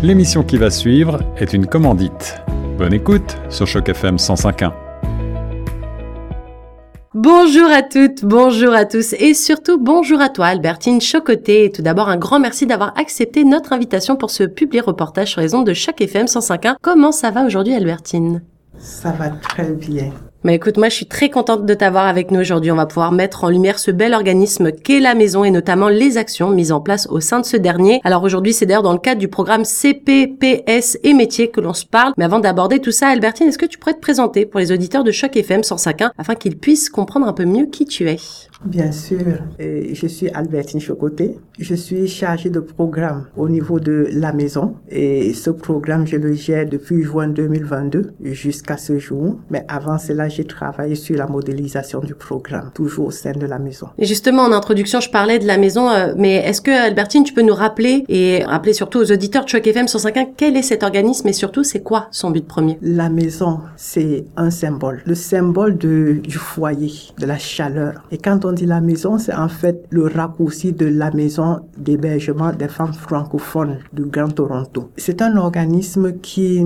L'émission qui va suivre est une commandite. Bonne écoute sur Choc FM 105.1. Bonjour à toutes, bonjour à tous et surtout bonjour à toi Albertine Chocoté. tout d'abord un grand merci d'avoir accepté notre invitation pour ce public reportage sur les ondes de Choc FM 105.1. Comment ça va aujourd'hui Albertine? Ça va très bien. Mais écoute, moi je suis très contente de t'avoir avec nous aujourd'hui. On va pouvoir mettre en lumière ce bel organisme qu'est la maison et notamment les actions mises en place au sein de ce dernier. Alors aujourd'hui, c'est d'ailleurs dans le cadre du programme CPPS et métiers que l'on se parle. Mais avant d'aborder tout ça, Albertine, est-ce que tu pourrais te présenter pour les auditeurs de Choc FM 105.1 afin qu'ils puissent comprendre un peu mieux qui tu es? Bien sûr, je suis Albertine Chocoté. Je suis chargée de programme au niveau de la maison et ce programme, je le gère depuis juin 2022 jusqu'à ce jour. Mais avant cela, j'ai travaillé sur la modélisation du programme, toujours au sein de la maison. Et justement, en introduction, je parlais de la maison, euh, mais est-ce que Albertine, tu peux nous rappeler et rappeler surtout aux auditeurs de Choc FM 105.1 quel est cet organisme et surtout c'est quoi son but premier? La maison, c'est un symbole, le symbole de, du foyer, de la chaleur. Et quand on dit la maison, c'est en fait le raccourci de la maison d'hébergement des femmes francophones du Grand Toronto. C'est un organisme qui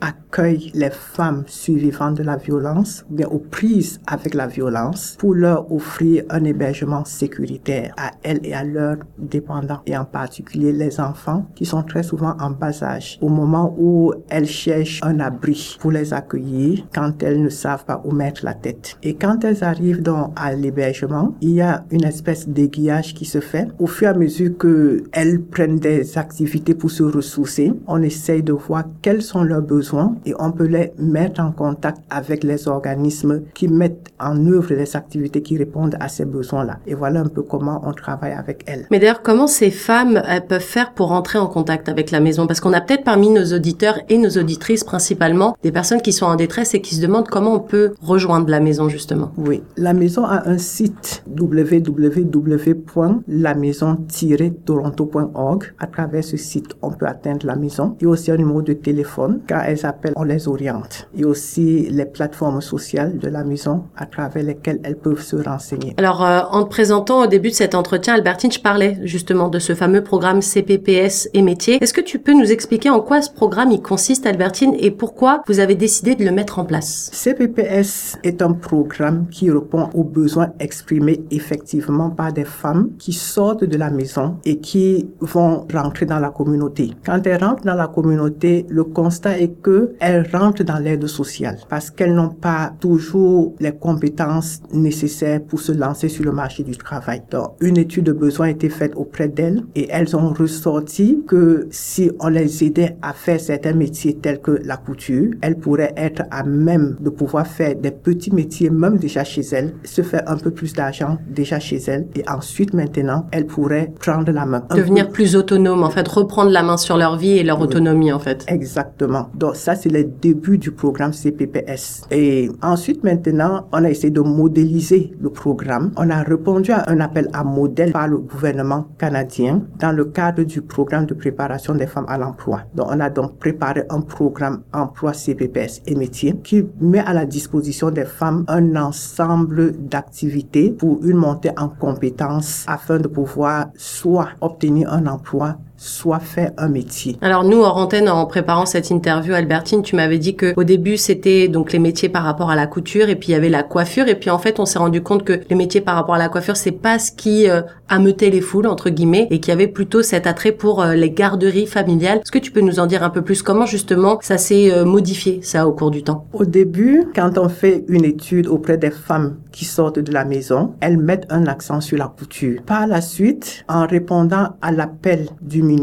accueille les femmes survivantes de la violence, bien aux prises avec la violence, pour leur offrir un hébergement sécuritaire à elles et à leurs dépendants, et en particulier les enfants qui sont très souvent en bas âge, au moment où elles cherchent un abri pour les accueillir quand elles ne savent pas où mettre la tête. Et quand elles arrivent donc à l'hébergement, il y a une espèce d'aiguillage qui se fait. Au fur et à mesure que elles prennent des activités pour se ressourcer, on essaye de voir quels sont leurs besoins et on peut les mettre en contact avec les organismes qui mettent en œuvre les activités qui répondent à ces besoins-là. Et voilà un peu comment on travaille avec elles. Mais d'ailleurs, comment ces femmes elles peuvent faire pour entrer en contact avec la maison? Parce qu'on a peut-être parmi nos auditeurs et nos auditrices principalement des personnes qui sont en détresse et qui se demandent comment on peut rejoindre la maison justement. Oui, la maison a un site www.lamaison-toronto.org. À travers ce site, on peut atteindre la maison. Il y a aussi un numéro de téléphone. Quand elles appellent, on les oriente. Il y a aussi les plateformes sociales de la maison à travers lesquelles elles peuvent se renseigner. Alors, euh, en te présentant au début de cet entretien, Albertine, je parlais justement de ce fameux programme CPPS et métiers. Est-ce que tu peux nous expliquer en quoi ce programme il consiste, Albertine, et pourquoi vous avez décidé de le mettre en place? CPPS est un programme qui répond aux besoins exprimés effectivement par des femmes qui sortent de la maison et qui vont rentrer dans la communauté. Quand elles rentrent dans la communauté, le constat est que elles rentrent dans l'aide sociale parce qu'elles n'ont pas toujours les compétences nécessaires pour se lancer sur le marché du travail. Donc, une étude de besoin a été faite auprès d'elles et elles ont ressorti que si on les aidait à faire certains métiers tels que la couture, elles pourraient être à même de pouvoir faire des petits métiers même déjà chez elles, se faire un peu plus d'argent déjà chez elle et ensuite maintenant elle pourrait prendre la main. Devenir plus autonome en fait, reprendre la main sur leur vie et leur autonomie en fait. Exactement. Donc ça c'est le début du programme CPPS. Et ensuite maintenant on a essayé de modéliser le programme. On a répondu à un appel à modèle par le gouvernement canadien dans le cadre du programme de préparation des femmes à l'emploi. Donc on a donc préparé un programme emploi CPPS et métiers qui met à la disposition des femmes un ensemble d'activités pour une montée en compétences afin de pouvoir soit obtenir un emploi, soit faire un métier. Alors nous, hors antenne, en préparant cette interview, Albertine, tu m'avais dit que au début c'était donc les métiers par rapport à la couture et puis il y avait la coiffure et puis en fait on s'est rendu compte que les métiers par rapport à la coiffure c'est pas ce qui euh, ameutait les foules entre guillemets et qu'il y avait plutôt cet attrait pour euh, les garderies familiales. Est-ce que tu peux nous en dire un peu plus? Comment justement ça s'est euh, modifié ça au cours du temps? Au début, quand on fait une étude auprès des femmes qui sortent de la maison, elles mettent un accent sur la couture. Par la suite, en répondant à l'appel du ministère,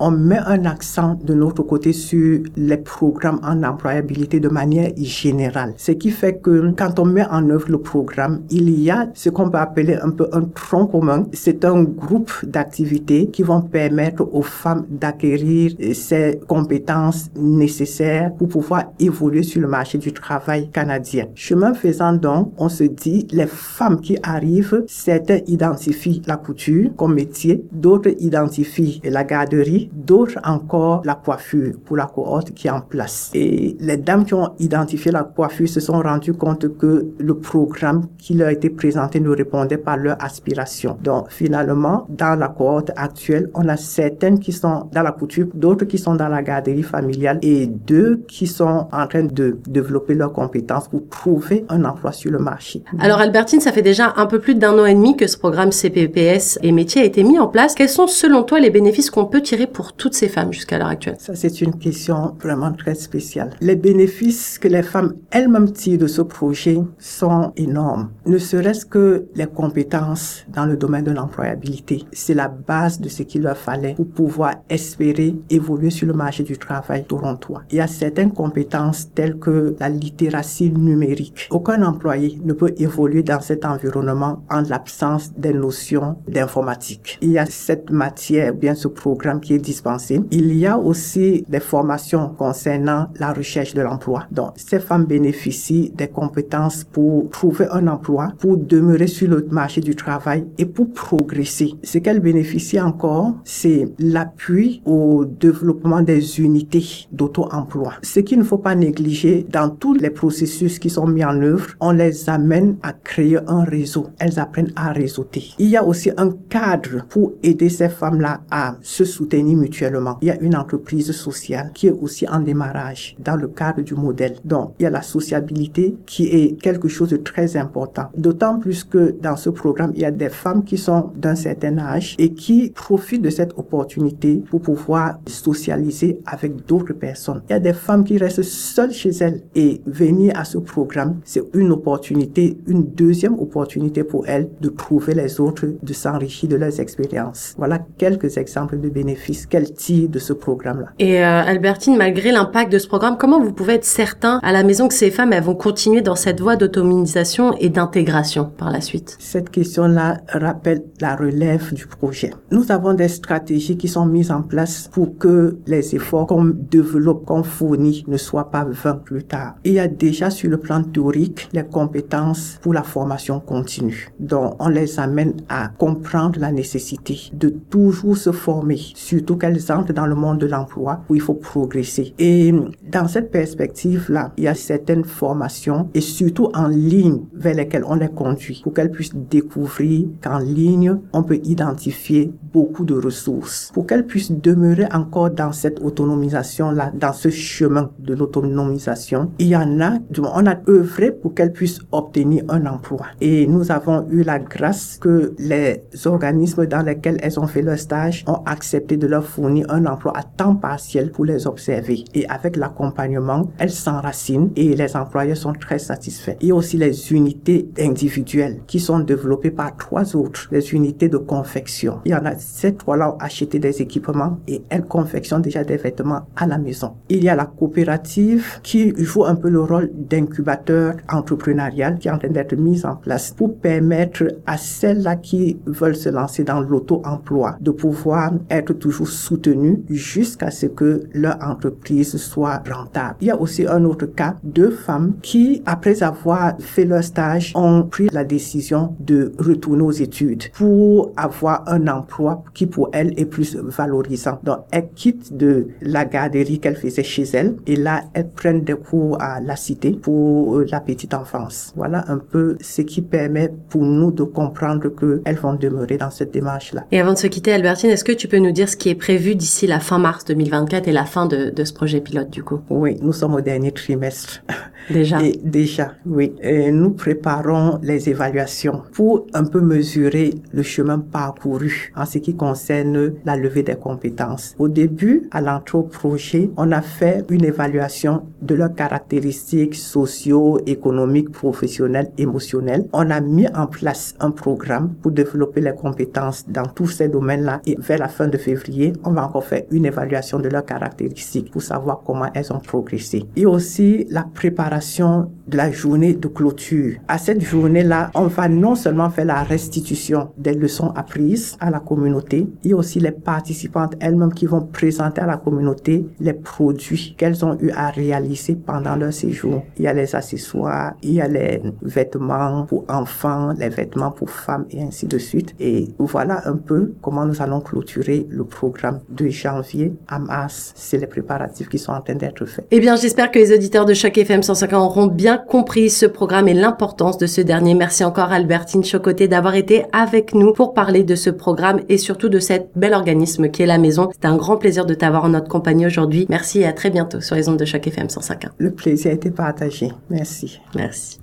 on met un accent de notre côté sur les programmes en employabilité de manière générale. Ce qui fait que quand on met en œuvre le programme, il y a ce qu'on peut appeler un peu un tronc commun. C'est un groupe d'activités qui vont permettre aux femmes d'acquérir ces compétences nécessaires pour pouvoir évoluer sur le marché du travail canadien. Chemin faisant donc, on se dit les femmes qui arrivent, certains identifient la couture comme métier, d'autres identifient la garderie, d'autres encore la coiffure pour la cohorte qui est en place. Et les dames qui ont identifié la coiffure se sont rendues compte que le programme qui leur a été présenté ne répondait pas à leurs aspirations. Donc finalement, dans la cohorte actuelle, on a certaines qui sont dans la couture, d'autres qui sont dans la garderie familiale et deux qui sont en train de développer leurs compétences pour trouver un emploi sur le marché. Alors Albertine, ça fait déjà un peu plus d'un an et demi que ce programme CPPS et métiers a été mis en place. Quels sont selon toi les bénéfices qu'on peut tirer pour toutes ces femmes jusqu'à l'heure actuelle Ça, c'est une question vraiment très spéciale. Les bénéfices que les femmes elles-mêmes tirent de ce projet sont énormes. Ne serait-ce que les compétences dans le domaine de l'employabilité. C'est la base de ce qu'il leur fallait pour pouvoir espérer évoluer sur le marché du travail torontois. Il y a certaines compétences telles que la littératie numérique. Aucun employé ne peut évoluer dans cet environnement en l'absence des notions d'informatique. Il y a cette matière, bien ce programme qui est dispensé. Il y a aussi des formations concernant la recherche de l'emploi. Donc, ces femmes bénéficient des compétences pour trouver un emploi, pour demeurer sur le marché du travail et pour progresser. Ce qu'elles bénéficient encore, c'est l'appui au développement des unités d'auto-emploi. Ce qu'il ne faut pas négliger dans tous les processus qui sont mis en œuvre, on les amène à créer un réseau. Elles apprennent à réseauter. Il y a aussi un cadre pour aider ces femmes-là à se soutenir mutuellement. Il y a une entreprise sociale qui est aussi en démarrage dans le cadre du modèle. Donc, il y a la sociabilité qui est quelque chose de très important. D'autant plus que dans ce programme, il y a des femmes qui sont d'un certain âge et qui profitent de cette opportunité pour pouvoir socialiser avec d'autres personnes. Il y a des femmes qui restent seules chez elles et venir à ce programme, c'est une opportunité, une deuxième opportunité pour elles de trouver les autres, de s'enrichir de leurs expériences. Voilà quelques exemples de bénéfices qu'elles tirent de ce programme-là? Et euh, Albertine, malgré l'impact de ce programme, comment vous pouvez être certain à la maison que ces femmes elles vont continuer dans cette voie d'autonomisation et d'intégration par la suite? Cette question-là rappelle la relève du projet. Nous avons des stratégies qui sont mises en place pour que les efforts qu'on développe, qu'on fournit ne soient pas vains plus tard. Il y a déjà sur le plan théorique les compétences pour la formation continue. Donc, on les amène à comprendre la nécessité de toujours se former, surtout qu'elles entrent dans le monde de l'emploi où il faut progresser. Et dans cette perspective-là, il y a certaines formations et surtout en ligne vers lesquelles on les conduit pour qu'elles puissent découvrir qu'en ligne, on peut identifier beaucoup de ressources pour qu'elles puissent demeurer encore dans cette autonomisation-là, dans ce chemin de l'autonomisation. Il y en a, on a œuvré pour qu'elles puissent obtenir un emploi. Et nous avons eu la grâce que les organismes dans lesquels elles ont fait leur stage ont accepté de leur fournir un emploi à temps partiel pour les observer. Et avec l'accompagnement, elles s'enracinent et les employeurs sont très satisfaits. Il y a aussi les unités individuelles qui sont développées par trois autres, les unités de confection. Il y en a ces trois-là acheté des équipements et elles confectionnent déjà des vêtements à la maison. Il y a la coopérative qui joue un peu le rôle d'incubateur entrepreneurial qui est en train d'être mise en place pour permettre à celles-là qui veulent se lancer dans l'auto-emploi de pouvoir être toujours soutenues jusqu'à ce que leur entreprise soit rentable. Il y a aussi un autre cas de femmes qui, après avoir fait leur stage, ont pris la décision de retourner aux études pour avoir un emploi qui pour elles est plus valorisant. Donc, elles quittent de la garderie qu'elles faisaient chez elles et là, elles prennent des cours à la cité pour la petite enfance. Voilà un peu ce qui permet pour nous de comprendre qu'elles vont demeurer dans cette démarche-là. Et avant de se quitter, Albertine, est-ce que tu peux nous dire ce qui est prévu d'ici la fin mars 2024 et la fin de, de ce projet pilote du coup? Oui, nous sommes au dernier trimestre. Déjà et Déjà, oui. Et nous préparons les évaluations pour un peu mesurer le chemin parcouru en ce qui concerne la levée des compétences. Au début, à l'entrée au projet, on a fait une évaluation de leurs caractéristiques socio, économiques, professionnelles, émotionnelles. On a mis en place un programme pour développer les compétences dans tous ces domaines-là et vers la fin de février, on va encore faire une évaluation de leurs caractéristiques pour savoir comment elles ont progressé. Et aussi la préparation de la journée de clôture. À cette journée-là, on va non seulement faire la restitution des leçons apprises à la communauté, il y a aussi les participantes elles-mêmes qui vont présenter à la communauté les produits qu'elles ont eu à réaliser pendant leur séjour. Il y a les accessoires, il y a les vêtements pour enfants, les vêtements pour femmes et ainsi de suite. Et voilà un peu comment nous allons clôturer le programme de janvier à mars. C'est les préparatifs qui sont en train d'être faits. Eh bien, j'espère que les auditeurs de Choc FM 105 auront bien compris ce programme et l'importance de ce dernier. Merci encore Albertine Chocoté d'avoir été avec nous pour parler de ce programme et surtout de cet bel organisme qui est la maison. C'est un grand plaisir de t'avoir en notre compagnie aujourd'hui. Merci et à très bientôt sur les ondes de Choc FM 105. Le plaisir a été partagé. Merci. Merci.